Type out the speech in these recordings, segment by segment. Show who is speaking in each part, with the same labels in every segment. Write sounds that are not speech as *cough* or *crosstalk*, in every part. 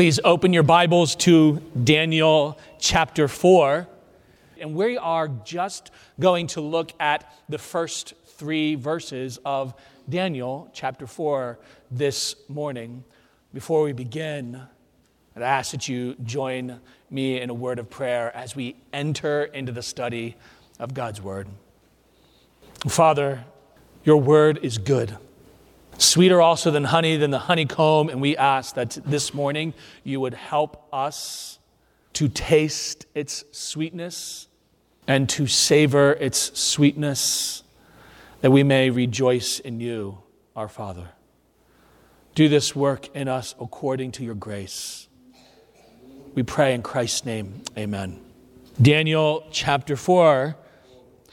Speaker 1: Please open your Bibles to Daniel chapter 4. And we are just going to look at the first three verses of Daniel chapter 4 this morning. Before we begin, I'd ask that you join me in a word of prayer as we enter into the study of God's Word. Father, your Word is good sweeter also than honey, than the honeycomb. And we ask that this morning you would help us to taste its sweetness and to savor its sweetness, that we may rejoice in you, our Father. Do this work in us according to your grace. We pray in Christ's name. Amen. Daniel chapter 4.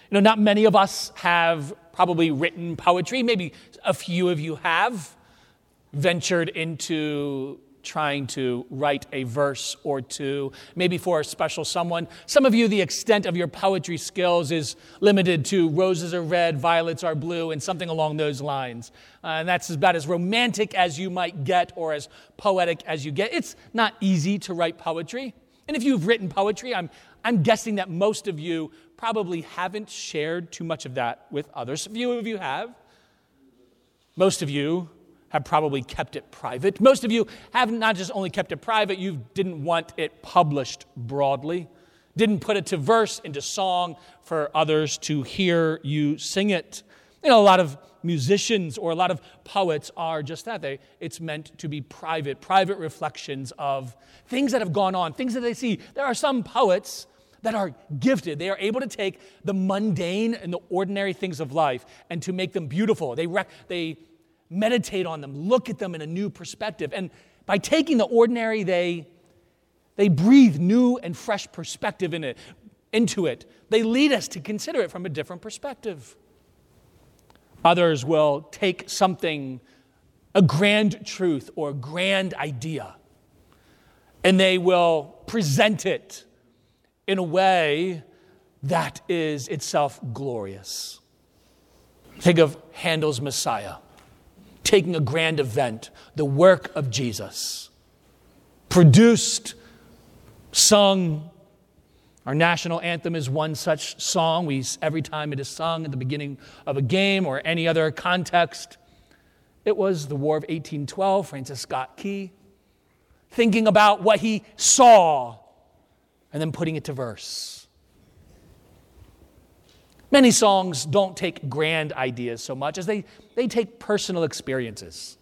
Speaker 1: You know, not many of us have probably written poetry. Maybe a few of you have ventured into trying to write a verse or two, maybe for a special someone. Some of you, the extent of your poetry skills is limited to roses are red, violets are blue, and something along those lines. Uh, and that's about as romantic as you might get or as poetic as you get. It's not easy to write poetry. And if you've written poetry, I'm, I'm guessing that most of you probably haven't shared too much of that with others. A few of you have. Most of you have probably kept it private. Most of you have not just only kept it private, you didn't want it published broadly, didn't put it to verse, into song for others to hear you sing it. You know, a lot of musicians or a lot of poets are just that. They, it's meant to be private, private reflections of things that have gone on, things that they see. There are some poets that are gifted. They are able to take the mundane and the ordinary things of life and to make them beautiful. They, rec- they meditate on them, look at them in a new perspective. And by taking the ordinary, they, they breathe new and fresh perspective in it, into it. They lead us to consider it from a different perspective. Others will take something, a grand truth or a grand idea, and they will present it in a way that is itself glorious. Think of Handel's Messiah, taking a grand event, the work of Jesus, produced, sung. Our national anthem is one such song. We, every time it is sung at the beginning of a game or any other context, it was the War of 1812, Francis Scott Key, thinking about what he saw and then putting it to verse. Many songs don't take grand ideas so much as they, they take personal experiences.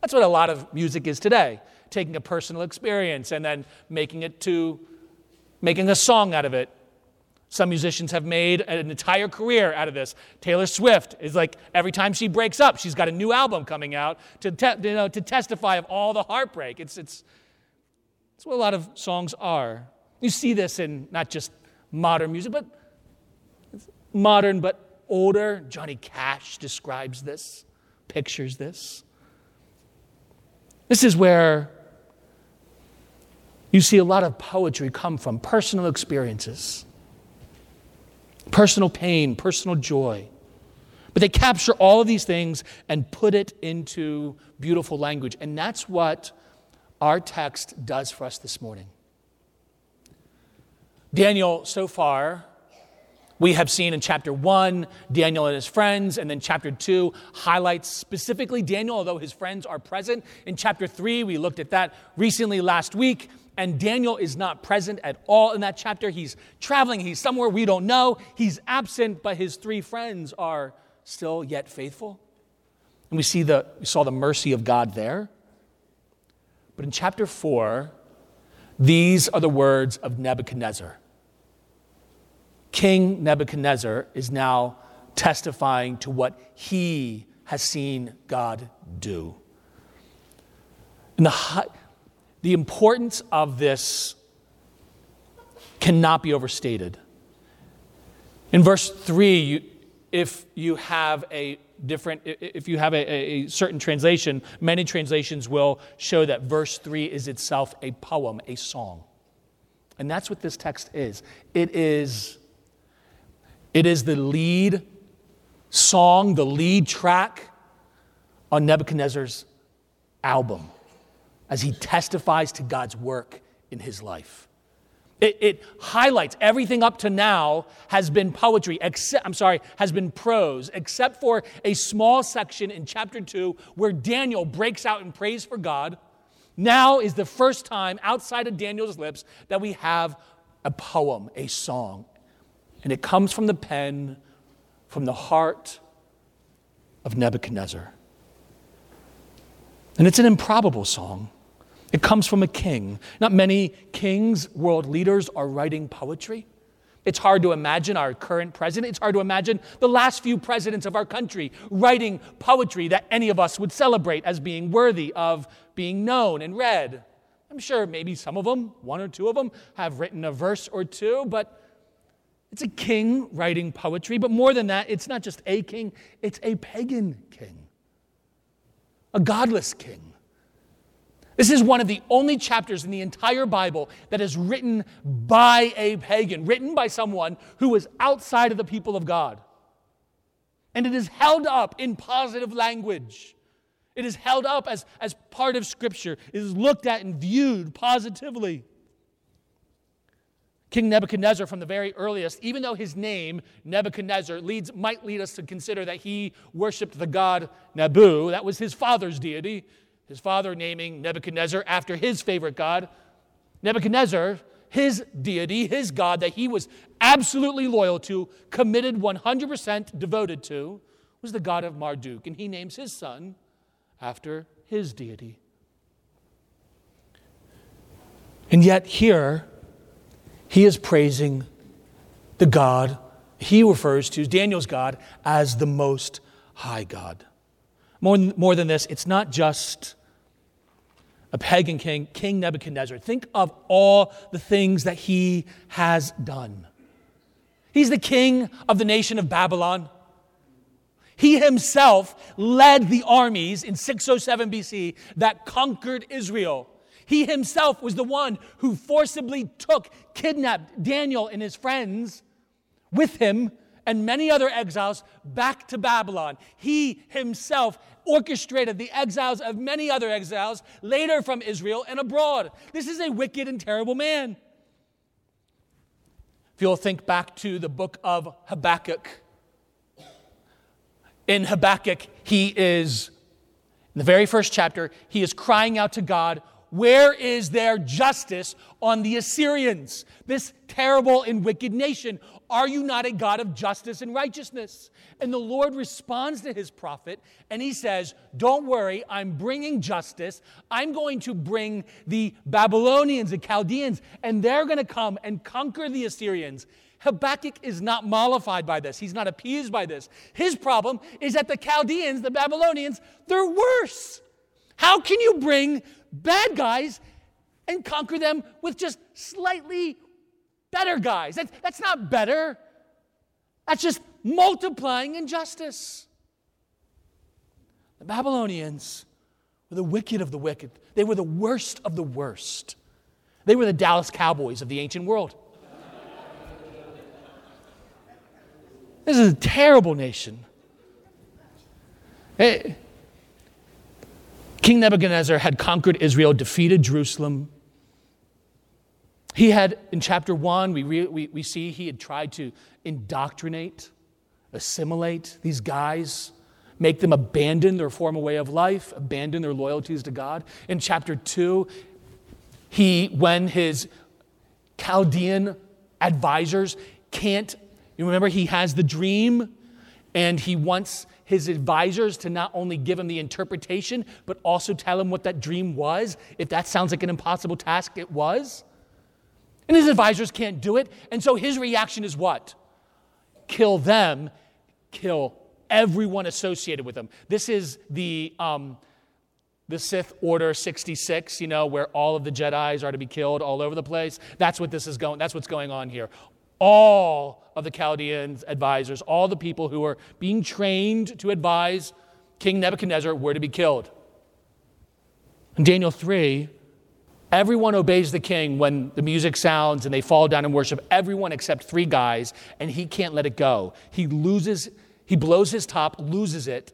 Speaker 1: That's what a lot of music is today taking a personal experience and then making it to making a song out of it. Some musicians have made an entire career out of this. Taylor Swift is like every time she breaks up, she's got a new album coming out to, te- you know, to testify of all the heartbreak. It's, it's, it's what a lot of songs are. You see this in not just modern music, but modern but older. Johnny Cash describes this, pictures this. This is where you see a lot of poetry come from personal experiences, personal pain, personal joy. But they capture all of these things and put it into beautiful language. And that's what our text does for us this morning. Daniel, so far, we have seen in chapter one, Daniel and his friends, and then chapter two highlights specifically Daniel, although his friends are present. In chapter three, we looked at that recently last week, and Daniel is not present at all in that chapter. He's traveling, he's somewhere we don't know, he's absent, but his three friends are still yet faithful. And we see the we saw the mercy of God there. But in chapter four, these are the words of Nebuchadnezzar. King Nebuchadnezzar is now testifying to what he has seen God do. And the, the importance of this cannot be overstated. In verse 3, you, if you have a different, if you have a, a, certain translation, many translations will show that verse 3 is itself a poem, a song. And that's what this text is. It is it is the lead song, the lead track on Nebuchadnezzar's album. as he testifies to God's work in his life. It, it, highlights everything up to now has been poetry, except, I'm sorry, has been prose, except for a small section in chapter 2 where Daniel breaks out in praise for God. Now is the first time outside of Daniel's lips that we have a poem, a song. And it comes from the pen, from the heart of Nebuchadnezzar. And it's an improbable song. It comes from a king. Not many kings, world leaders are writing poetry. It's hard to imagine our current president. It's hard to imagine the last few presidents of our country writing poetry that any of us would celebrate as being worthy of being known and read. I'm sure maybe some of them, one or two of them, have written a verse or two, but it's a king writing poetry. But more than that, it's not just a king, it's a pagan king, a godless king this is one of the only chapters in the entire Bible that is written by a pagan, written by someone who was outside of the people of God. And it is held up in positive language. It is held up as, as part of Scripture. It is looked at and viewed positively. King Nebuchadnezzar, from the very earliest, even though his name, Nebuchadnezzar, leads, might lead us to consider that he worshiped the god Nabu, that was his father's deity his father naming Nebuchadnezzar after his favorite god. Nebuchadnezzar, his deity, his God that he was absolutely loyal to, committed 100% devoted to, was the God of Marduk. And he names his son after his deity. And yet, here, he is praising the God he refers to, Daniel's God, as the Most High God. More, more than this, it's not just a pagan king, King Nebuchadnezzar. Think of all the things that he has done. He's the king of the nation of Babylon. He himself led the armies in 607 BC that conquered Israel. He himself was the one who forcibly took, kidnapped Daniel and his friends with him and many other exiles back to Babylon. He himself orchestrated the exiles of many other exiles later from Israel and abroad. This is a wicked and terrible man. If you'll think back to the book of Habakkuk, in Habakkuk, he is, in the very first chapter, he is crying out to God where is their justice on the Assyrians, this terrible and wicked nation? Are you not a God of justice and righteousness? And the Lord responds to his prophet and he says, Don't worry, I'm bringing justice. I'm going to bring the Babylonians, the Chaldeans, and they're going to come and conquer the Assyrians. Habakkuk is not mollified by this. He's not appeased by this. His problem is that the Chaldeans, the Babylonians, they're worse. How can you bring bad guys and conquer them with just slightly better guys. That's, that's not better. That's just multiplying injustice. The Babylonians were the wicked of the wicked, they were the worst of the worst. They were the Dallas Cowboys of the ancient world. This is a terrible nation. King Nebuchadnezzar had conquered Israel, defeated Jerusalem. He had, in chapter one, we, re, we, we see he had tried to indoctrinate, assimilate these guys, make them abandon their former way of life, abandon their loyalties to God. In chapter two, he, when his Chaldean advisors can't, you remember, he has the dream and he wants his advisors to not only give him the interpretation, but also tell him what that dream was, if that sounds like an impossible task, it was. And his advisors can't do it. And so his reaction is what? Kill them, kill everyone associated with them. This is the. Um, the Sith Order 66, you know, where all of the Jedi's are to be killed all over the place. That's what this is going, that's what's going on here all of the Chaldeans' advisors, all the people who were being trained to advise King Nebuchadnezzar were to be killed. In Daniel 3, everyone obeys the king when the music sounds and they fall down and worship. Everyone except three guys, and he can't let it go. He loses, he blows his top, loses it,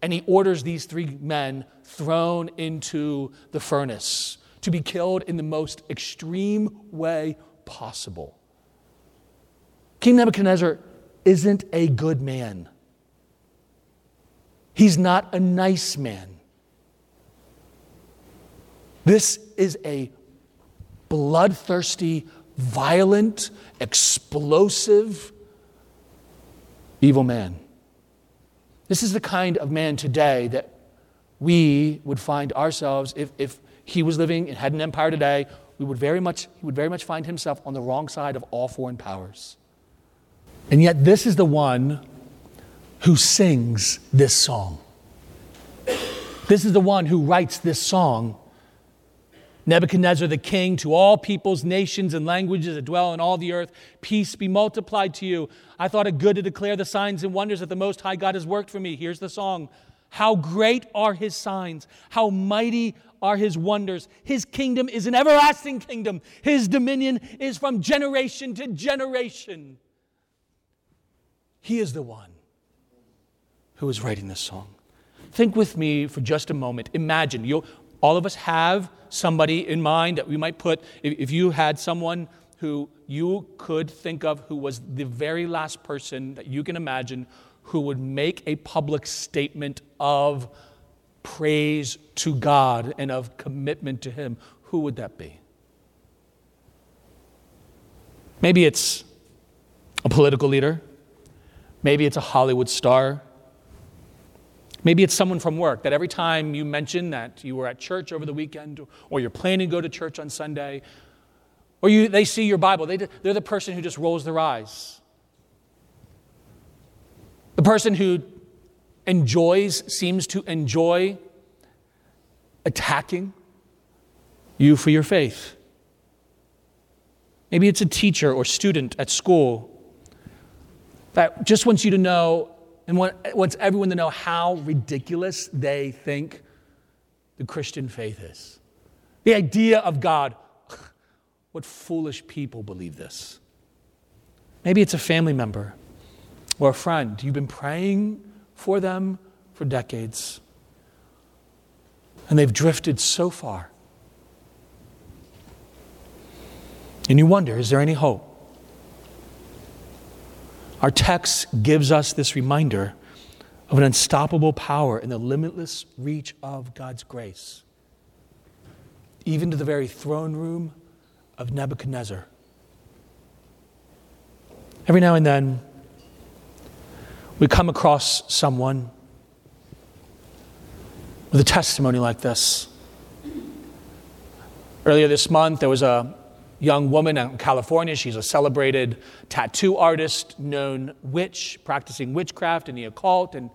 Speaker 1: And he orders these three men thrown into the furnace to be killed in the most extreme way possible. King Nebuchadnezzar isn't a good man. He's not a nice man. This is a bloodthirsty, violent, explosive, evil man. This is the kind of man today that we would find ourselves if, if he was living and had an empire today, we would very much, he would very much find himself on the wrong side of all foreign powers. And yet, this is the one who sings this song. This is the one who writes this song. Nebuchadnezzar the king, to all peoples, nations, and languages that dwell in all the earth, peace be multiplied to you. I thought it good to declare the signs and wonders that the Most High God has worked for me. Here's the song How great are his signs, how mighty are his wonders. His kingdom is an everlasting kingdom, his dominion is from generation to generation. He is the one who is writing this song. Think with me for just a moment. Imagine, you all of us have somebody in mind that we might put, if you had someone who you could think of who was the very last person that you can imagine who would make a public statement of praise to God and of commitment to Him, who would that be? Maybe it's a political leader. Maybe it's a Hollywood star. Maybe it's someone from work that every time you mention that you were at church over the weekend or you're planning to go to church on Sunday, or you, they see your Bible, they, they're the person who just rolls their eyes. The person who enjoys, seems to enjoy attacking you for your faith. Maybe it's a teacher or student at school that just wants you to know and wants everyone to know how ridiculous they think the Christian faith is. The idea of God. *sighs* What foolish people believe this. Maybe it's a family member or a friend. You've been praying for them for decades, and they've drifted so far. And you wonder is there any hope? Our text gives us this reminder of an unstoppable power in the limitless reach of God's grace, even to the very throne room of Nebuchadnezzar. Every now and then, we come across someone with a testimony like this. Earlier this month, there was a young woman out in California. She's a celebrated tattoo artist, known witch, practicing witchcraft and the occult. And,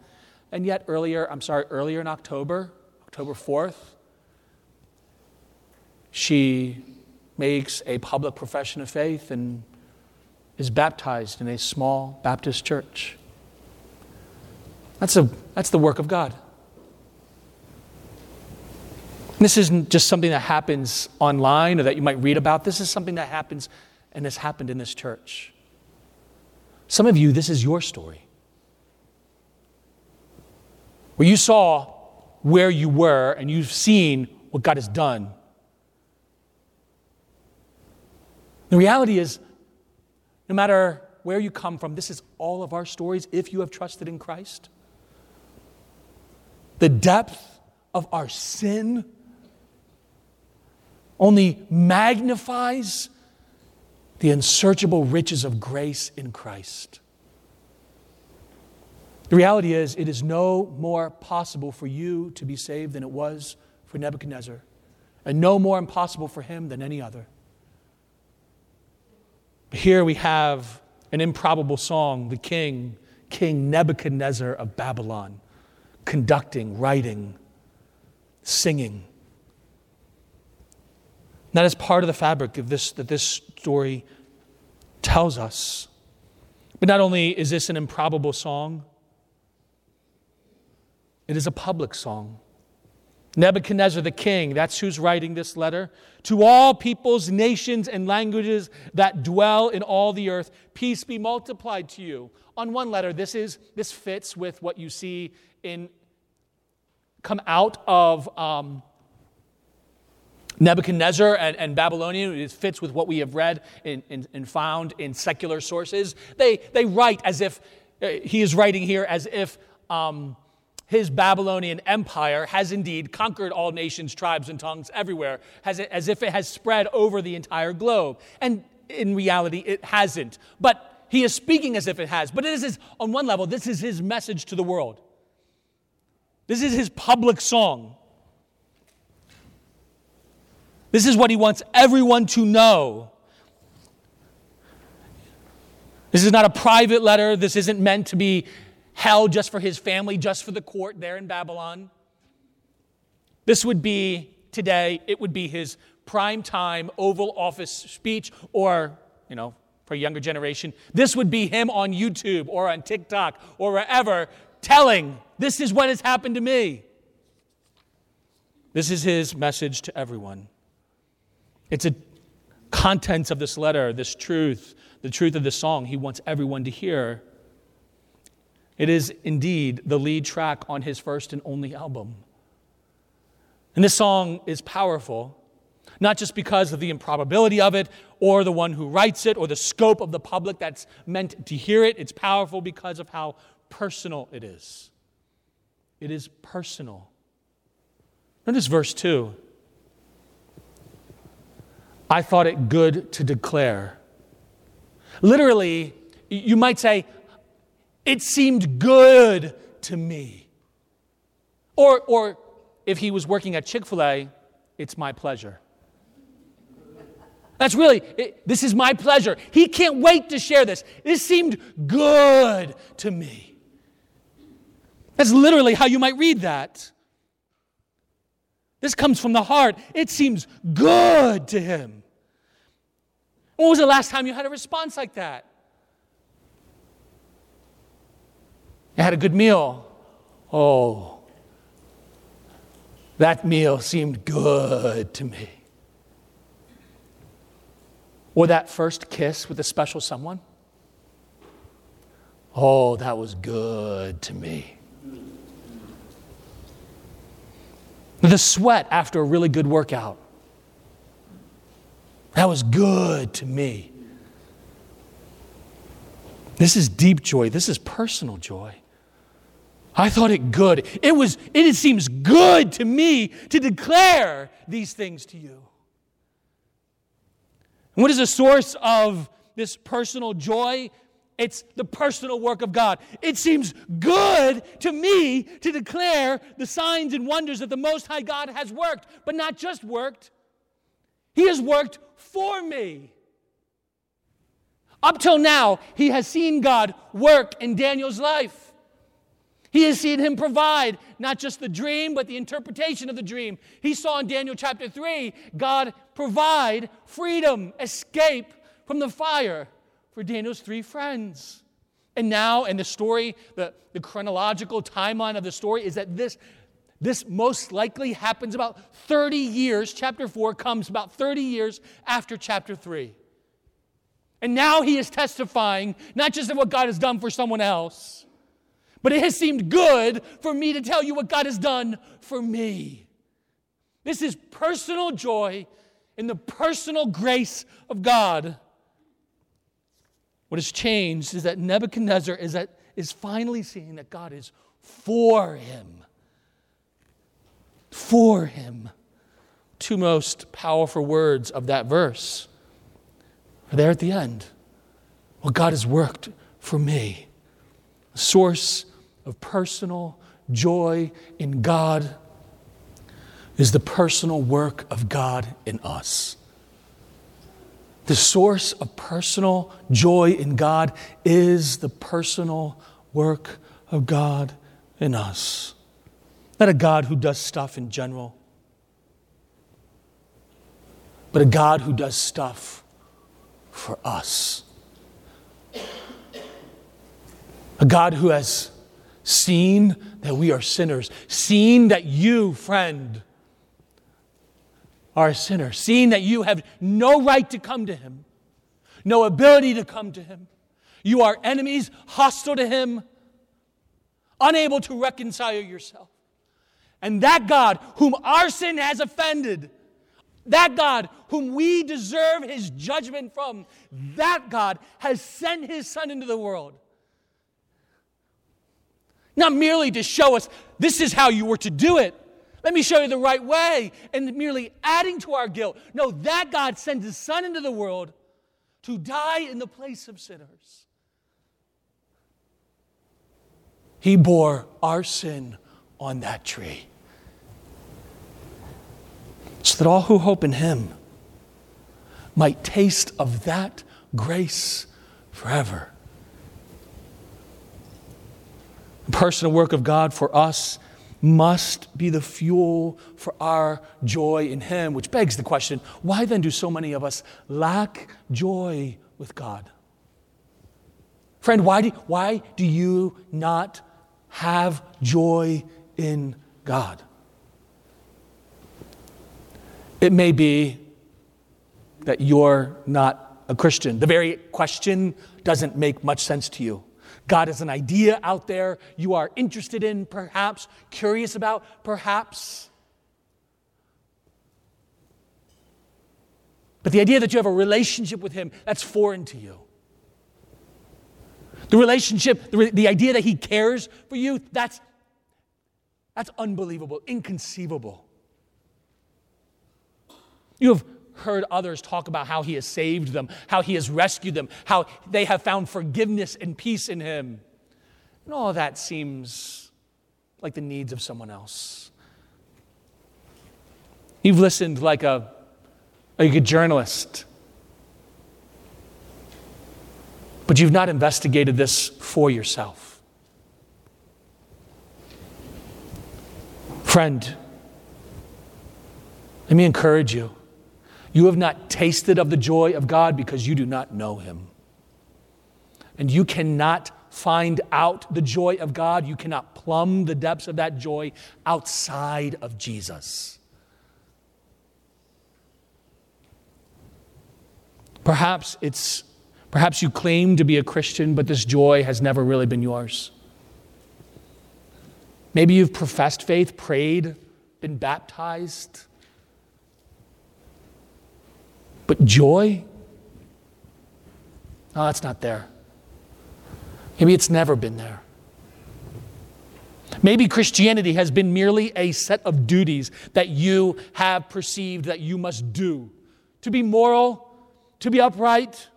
Speaker 1: and yet, earlier, I'm sorry, earlier in October, October 4th, she makes a public profession of faith and is baptized in a small Baptist church. That's, a, that's the work of God. This isn't just something that happens online or that you might read about. This is something that happens and has happened in this church. Some of you, this is your story. Where you saw where you were and you've seen what God has done. The reality is, no matter where you come from, this is all of our stories if you have trusted in Christ. The depth of our sin only magnifies the unsearchable riches of grace in Christ. The reality is, it is no more possible for you to be saved than it was for Nebuchadnezzar, and no more impossible for him than any other. Here we have an improbable song, the king, King Nebuchadnezzar of Babylon, conducting, writing, singing. That is part of the fabric of this that this story tells us. But not only is this an improbable song, it is a public song. Nebuchadnezzar the king, that's who's writing this letter. To all peoples, nations, and languages that dwell in all the earth, peace be multiplied to you. On one letter, this, is, this fits with what you see in come out of um, Nebuchadnezzar and, and Babylonian, it fits with what we have read and found in secular sources. They, they write as if, uh, he is writing here as if um, his Babylonian empire has indeed conquered all nations, tribes, and tongues everywhere, has as if it has spread over the entire globe. And in reality, it hasn't. But he is speaking as if it has. But it is on one level, this is his message to the world. This is his public song. This is what he wants everyone to know. This is not a private letter. This isn't meant to be held just for his family, just for the court there in Babylon. This would be today, it would be his prime time Oval Office speech, or, you know, for a younger generation, this would be him on YouTube or on TikTok or wherever telling, This is what has happened to me. This is his message to everyone. It's a contents of this letter, this truth, the truth of the song he wants everyone to hear. It is indeed the lead track on his first and only album. And this song is powerful, not just because of the improbability of it, or the one who writes it, or the scope of the public that's meant to hear it. It's powerful because of how personal it is. It is personal. Notice verse 2. I thought it good to declare. Literally, you might say, it seemed good to me. Or, or if he was working at Chick fil A, it's my pleasure. That's really, it, this is my pleasure. He can't wait to share this. This seemed good to me. That's literally how you might read that. This comes from the heart. It seems good to him. When was the last time you had a response like that? You had a good meal. Oh, that meal seemed good to me. Or that first kiss with a special someone. Oh, that was good to me. The sweat after a really good workout. That was good to me. This is deep joy. This is personal joy. I thought it good. It was it seems good to me to declare these things to you. And what is the source of this personal joy? It's the personal work of God. It seems good to me to declare the signs and wonders that the Most High God has worked, but not just worked, He has worked for me. Up till now, he has seen God work in Daniel's life. He has seen him provide not just the dream, but the interpretation of the dream. He saw in Daniel chapter 3 God provide freedom, escape from the fire for Daniel's three friends. And now, in the story, the, the chronological timeline of the story is that this this most likely happens about 30 years. Chapter 4 comes about 30 years after chapter 3. And now he is testifying not just of what God has done for someone else, but it has seemed good for me to tell you what God has done for me. This is personal joy in the personal grace of God. What has changed is that Nebuchadnezzar is, that, is finally seeing that God is for him for him. Two most powerful words of that verse are there at the end. Well, God has worked for me. A source of personal joy in God is the personal work of God in us. The source of personal joy in God is the personal work of God in us. Not a God who does stuff in general, but a God who does stuff for us. A God who has seen that we are sinners, seen that you, friend, are a sinner, seen that you have no right to come to Him, no ability to come to Him. You are enemies, hostile to Him, unable to reconcile yourself. And that God, whom our sin has offended, that God, whom we deserve his judgment from, that God has sent his Son into the world. Not merely to show us this is how you were to do it. Let me show you the right way, and merely adding to our guilt. No, that God sent his Son into the world to die in the place of sinners. He bore our sin on that tree so that all who hope in him might taste of that grace forever. The personal work of God for us must be the fuel for our joy in Him, which begs the question why then do so many of us lack joy with God? Friend, why do, why do you not have joy in God? It may be that you're not a Christian. The very question doesn't make much sense to you. God is an idea out there you are interested in, perhaps, curious about, perhaps. But the idea that you have a relationship with Him, that's foreign to you. The relationship, the, the idea that He cares for you, that's, that's unbelievable, inconceivable. You have heard others talk about how He has saved them, how He has rescued them, how they have found forgiveness and peace in Him. And all that seems like the needs of someone else. You've listened like a, like a journalist, but you've not investigated this for yourself. Friend, let me encourage you. You have not tasted of the joy of God because you do not know Him. And you cannot find out the joy of God, you cannot plumb the depths of that joy outside of Jesus. Perhaps it's perhaps you claim to be a Christian, but this joy has never really been yours. Maybe you've professed faith, prayed, been baptized, but joy? Ah, no, that's not there. Maybe it's never been there. Maybe Christianity has been merely a set of duties that you have perceived that you must do to be moral, to be upright.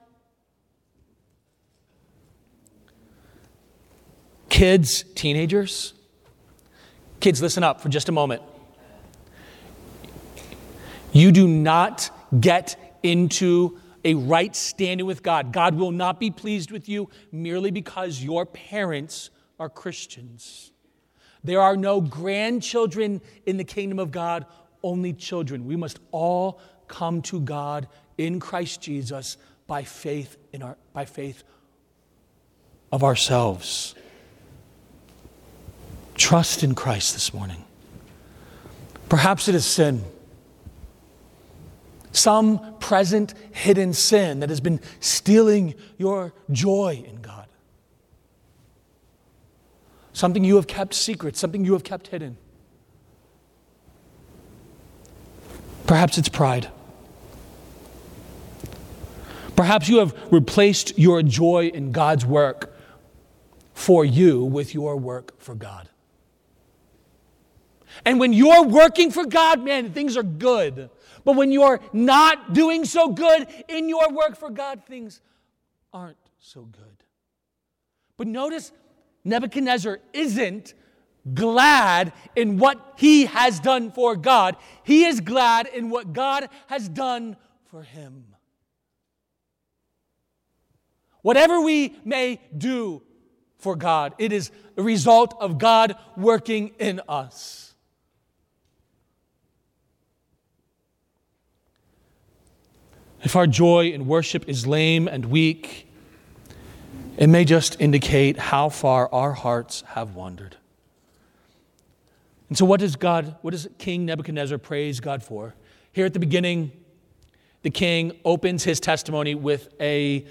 Speaker 1: Kids, teenagers, kids, listen up for just a moment. You do not get into a right standing with God. God will not be pleased with you merely because your parents are Christians. There are no grandchildren in the kingdom of God, only children. We must all come to God in Christ Jesus by faith in our by faith of ourselves. Trust in Christ this morning. Perhaps it is sin some present hidden sin that has been stealing your joy in God. Something you have kept secret, something you have kept hidden. Perhaps it's pride. Perhaps you have replaced your joy in God's work for you with your work for God. And when you're working for God, man, things are good. But when you're not doing so good in your work for God, things aren't so good. But notice Nebuchadnezzar isn't glad in what he has done for God, he is glad in what God has done for him. Whatever we may do for God, it is a result of God working in us. If our joy in worship is lame and weak, it may just indicate how far our hearts have wandered. And so, what does God, what does King Nebuchadnezzar praise God for? Here at the beginning, the king opens his testimony with a,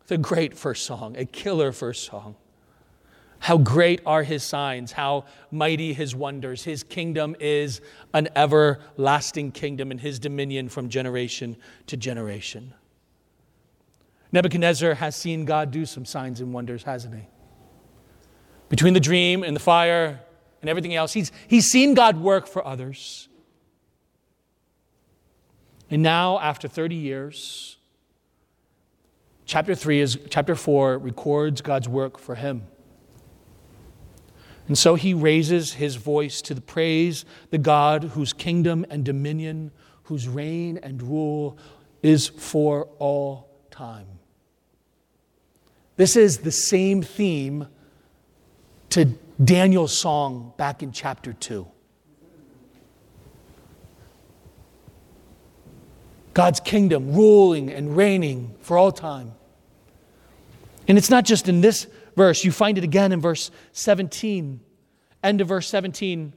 Speaker 1: with a great first song, a killer first song. How great are his signs, how mighty his wonders. His kingdom is an everlasting kingdom, and his dominion from generation to generation. Nebuchadnezzar has seen God do some signs and wonders, hasn't he? Between the dream and the fire and everything else, he's, he's seen God work for others. And now, after 30 years, chapter 3 is chapter 4 records God's work for him. And so he raises his voice to the praise the God whose kingdom and dominion, whose reign and rule is for all time. This is the same theme to Daniel's song back in chapter 2. God's kingdom ruling and reigning for all time. And it's not just in this verse, you find it again in verse 17, end of verse 17.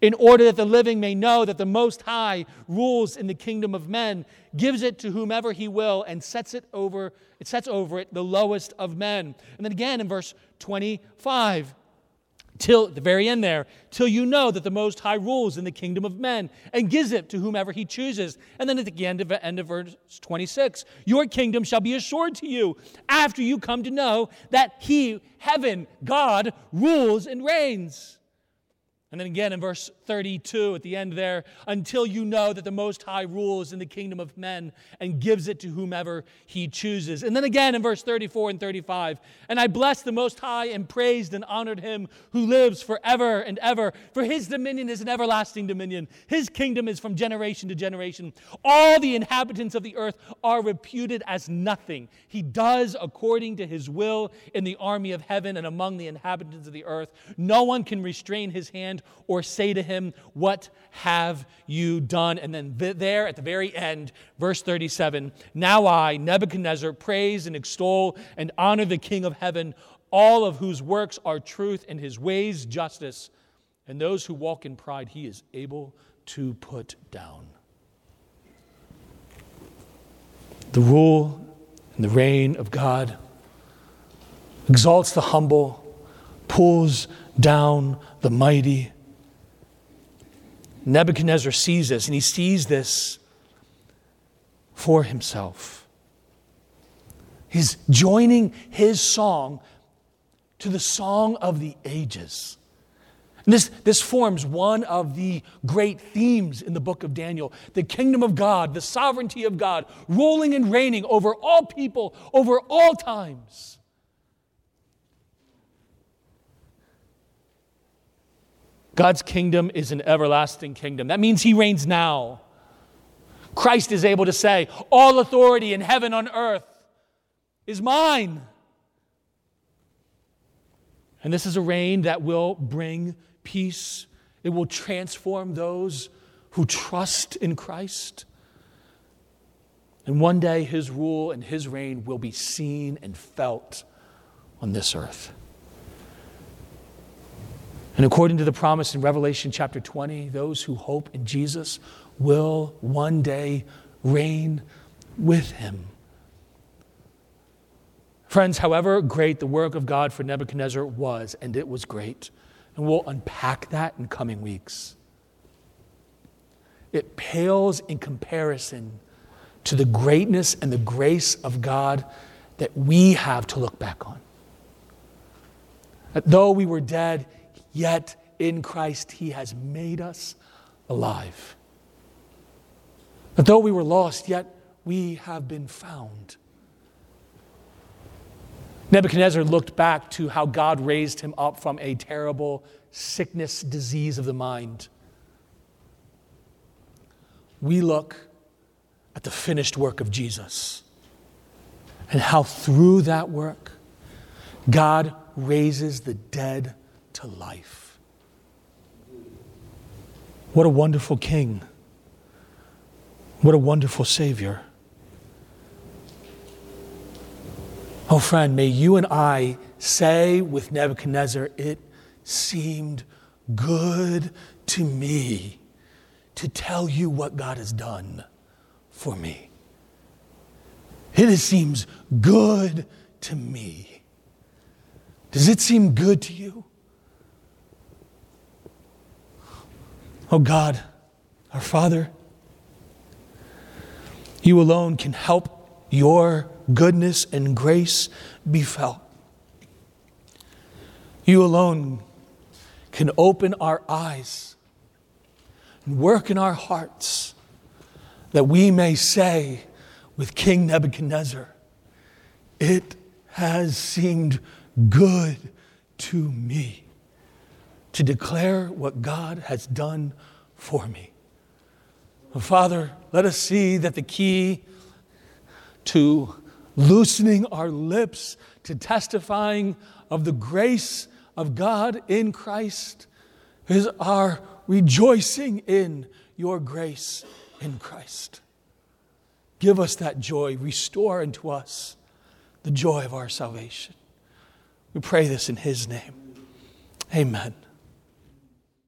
Speaker 1: In order that the living may know that the Most High rules in the kingdom of men, gives it to whomever he will, and sets it over, it sets over it the lowest of men. And then again in verse 25 till the very end there, till you know that the Most High rules in the kingdom of men and gives it to whomever he chooses. And then at the end of, end of verse 26, your kingdom shall be assured to you after you come to know that he, heaven, God, rules and reigns. And then again in verse 32 at the end there, until you know that the Most High rules in the kingdom of men and gives it to whomever he chooses. And then again in verse 34 and 35, and I blessed the Most High and praised and honored him who lives forever and ever, for his dominion is an everlasting dominion. His kingdom is from generation to generation. All the inhabitants of the earth are reputed as nothing. He does according to his will in the army of heaven and among the inhabitants of the earth. No one can restrain his hand or say to him, What have you done? And then there at the very end, verse 37 Now I, Nebuchadnezzar, praise and extol and honor the King of heaven, all of whose works are truth and his ways justice. And those who walk in pride, he is able to put down. The rule and the reign of God exalts the humble, pulls down the mighty. Nebuchadnezzar sees this, and he sees this for himself. He's joining his song to the song of the ages. And this, this forms one of the great themes in the book of Daniel the kingdom of God, the sovereignty of God, ruling and reigning over all people, over all times. God's kingdom is an everlasting kingdom. That means he reigns now. Christ is able to say, All authority in heaven on earth is mine. And this is a reign that will bring peace, it will transform those who trust in Christ. And one day his rule and his reign will be seen and felt on this earth. And according to the promise in Revelation chapter 20, those who hope in Jesus will one day reign with him. Friends, however great the work of God for Nebuchadnezzar was, and it was great, and we'll unpack that in coming weeks, it pales in comparison to the greatness and the grace of God that we have to look back on. That though we were dead, Yet in Christ, He has made us alive. That though we were lost, yet we have been found. Nebuchadnezzar looked back to how God raised him up from a terrible sickness, disease of the mind. We look at the finished work of Jesus and how through that work, God raises the dead to life. What a wonderful King. What a wonderful Savior. Oh, friend, may you and I say with Nebuchadnezzar, it seemed good to me to tell you what God has done for me. It seems good to me Does it seem good to you? Oh God, our Father, you alone can help your goodness and grace be felt. You alone can open our eyes and work in our hearts that we may say with King Nebuchadnezzar, It has seemed good to me to declare what God has done for me. Father, let us see that the key to loosening our lips to testifying of the grace of God in Christ is our rejoicing in your grace in Christ. Give us that joy. Restore unto us the joy of our salvation. We pray this in His name. Amen.